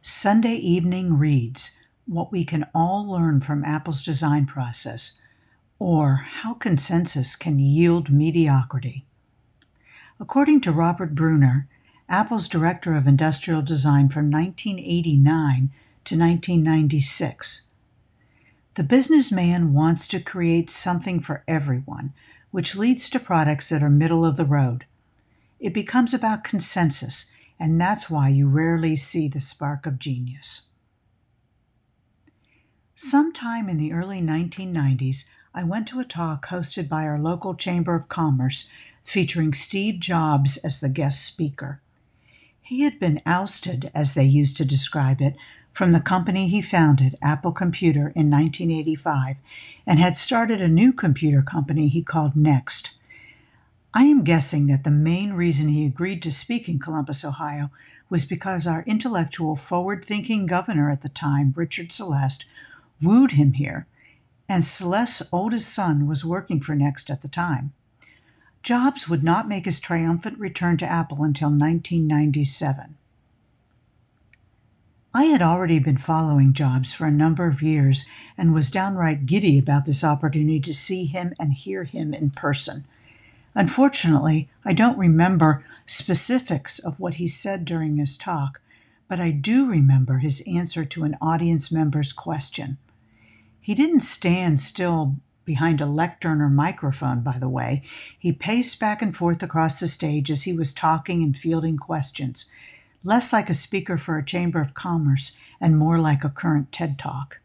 Sunday Evening Reads What We Can All Learn from Apple's Design Process, or How Consensus Can Yield Mediocrity. According to Robert Brunner, Apple's Director of Industrial Design from 1989 to 1996, the businessman wants to create something for everyone, which leads to products that are middle of the road. It becomes about consensus and that's why you rarely see the spark of genius. Sometime in the early 1990s, I went to a talk hosted by our local Chamber of Commerce featuring Steve Jobs as the guest speaker. He had been ousted, as they used to describe it, from the company he founded, Apple Computer, in 1985, and had started a new computer company he called Next. I am guessing that the main reason he agreed to speak in Columbus, Ohio, was because our intellectual, forward thinking governor at the time, Richard Celeste, wooed him here, and Celeste's oldest son was working for Next at the time. Jobs would not make his triumphant return to Apple until 1997. I had already been following Jobs for a number of years and was downright giddy about this opportunity to see him and hear him in person. Unfortunately, I don't remember specifics of what he said during his talk, but I do remember his answer to an audience member's question. He didn't stand still behind a lectern or microphone, by the way. He paced back and forth across the stage as he was talking and fielding questions, less like a speaker for a chamber of commerce and more like a current TED talk.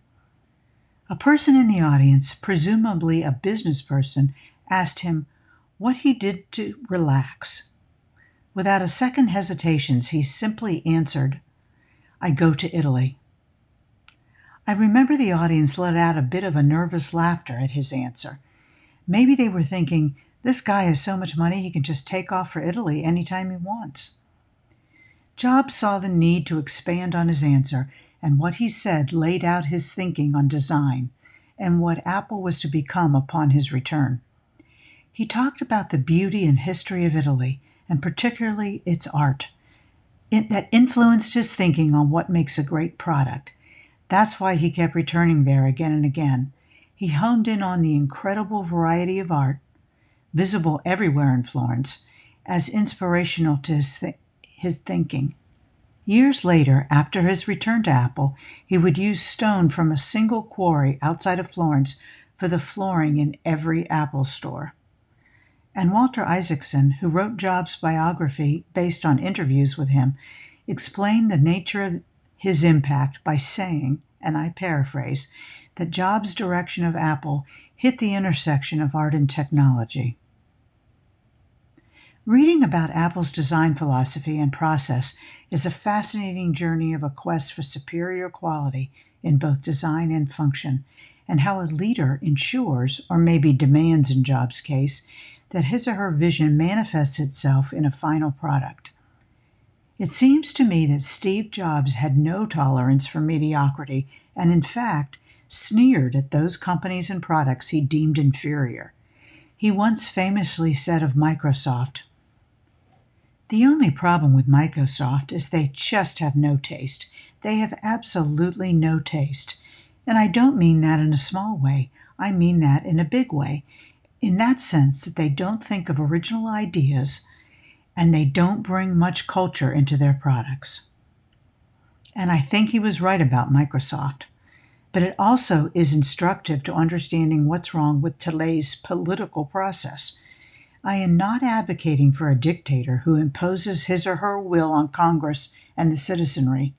A person in the audience, presumably a business person, asked him, what he did to relax. Without a second hesitation, he simply answered, I go to Italy. I remember the audience let out a bit of a nervous laughter at his answer. Maybe they were thinking, this guy has so much money he can just take off for Italy anytime he wants. Jobs saw the need to expand on his answer, and what he said laid out his thinking on design and what Apple was to become upon his return. He talked about the beauty and history of Italy, and particularly its art, it, that influenced his thinking on what makes a great product. That's why he kept returning there again and again. He honed in on the incredible variety of art, visible everywhere in Florence, as inspirational to his, th- his thinking. Years later, after his return to Apple, he would use stone from a single quarry outside of Florence for the flooring in every Apple store and Walter Isaacson, who wrote Jobs' biography based on interviews with him, explained the nature of his impact by saying, and I paraphrase, that Jobs' direction of Apple hit the intersection of art and technology. Reading about Apple's design philosophy and process is a fascinating journey of a quest for superior quality in both design and function, and how a leader ensures, or maybe demands in Jobs' case, that his or her vision manifests itself in a final product. It seems to me that Steve Jobs had no tolerance for mediocrity and, in fact, sneered at those companies and products he deemed inferior. He once famously said of Microsoft, The only problem with Microsoft is they just have no taste. They have absolutely no taste. And I don't mean that in a small way, I mean that in a big way in that sense that they don't think of original ideas and they don't bring much culture into their products. And I think he was right about Microsoft. But it also is instructive to understanding what's wrong with today's political process. I am not advocating for a dictator who imposes his or her will on Congress and the citizenry,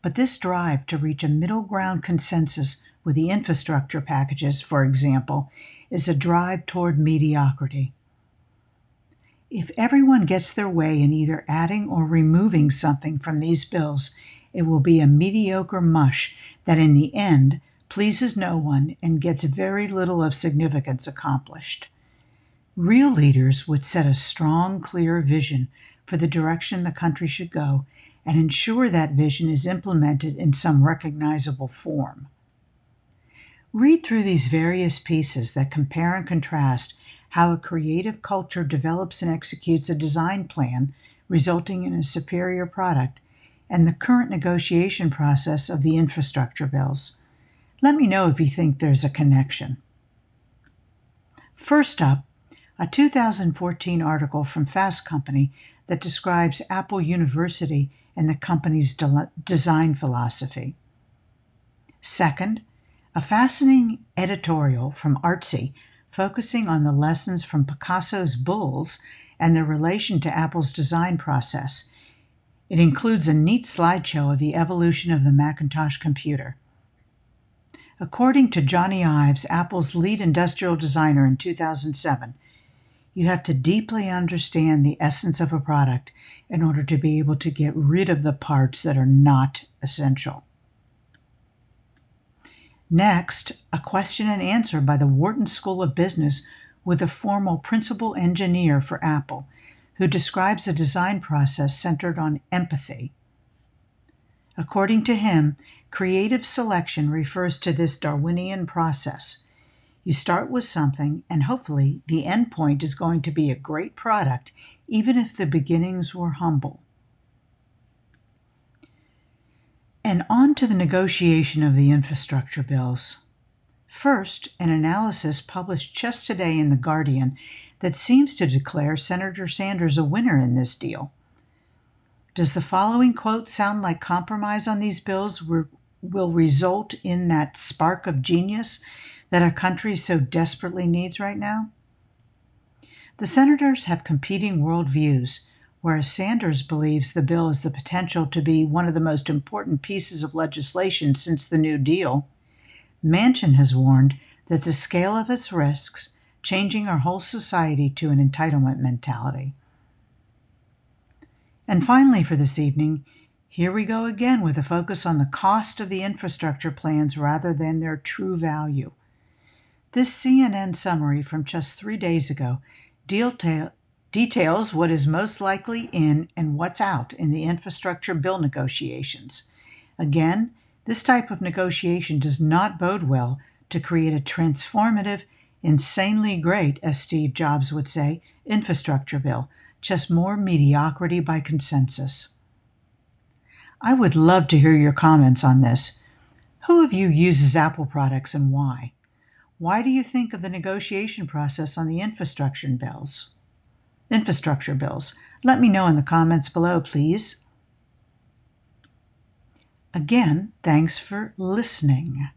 but this drive to reach a middle ground consensus with the infrastructure packages, for example, is a drive toward mediocrity. If everyone gets their way in either adding or removing something from these bills, it will be a mediocre mush that in the end pleases no one and gets very little of significance accomplished. Real leaders would set a strong, clear vision for the direction the country should go and ensure that vision is implemented in some recognizable form. Read through these various pieces that compare and contrast how a creative culture develops and executes a design plan resulting in a superior product, and the current negotiation process of the infrastructure bills. Let me know if you think there's a connection. First up, a 2014 article from Fast Company that describes Apple University and the company's de- design philosophy. Second, a fascinating editorial from Artsy focusing on the lessons from Picasso's Bulls and their relation to Apple's design process. It includes a neat slideshow of the evolution of the Macintosh computer. According to Jony Ives, Apple's lead industrial designer in 2007, you have to deeply understand the essence of a product in order to be able to get rid of the parts that are not essential. Next, a question and answer by the Wharton School of Business with a formal principal engineer for Apple, who describes a design process centered on empathy. According to him, creative selection refers to this Darwinian process you start with something, and hopefully the end point is going to be a great product, even if the beginnings were humble. And on to the negotiation of the infrastructure bills. First, an analysis published just today in The Guardian that seems to declare Senator Sanders a winner in this deal. Does the following quote sound like compromise on these bills will result in that spark of genius that our country so desperately needs right now? The senators have competing worldviews, whereas Sanders believes the bill has the potential to be one of the most important pieces of legislation since the New Deal. Manchin has warned that the scale of its risks changing our whole society to an entitlement mentality. And finally, for this evening, here we go again with a focus on the cost of the infrastructure plans rather than their true value. This CNN summary from just three days ago detail, details what is most likely in and what's out in the infrastructure bill negotiations. Again, this type of negotiation does not bode well to create a transformative, insanely great, as Steve Jobs would say, infrastructure bill, just more mediocrity by consensus. I would love to hear your comments on this. Who of you uses Apple products and why? Why do you think of the negotiation process on the infrastructure bills? Infrastructure bills. Let me know in the comments below, please. Again, thanks for listening.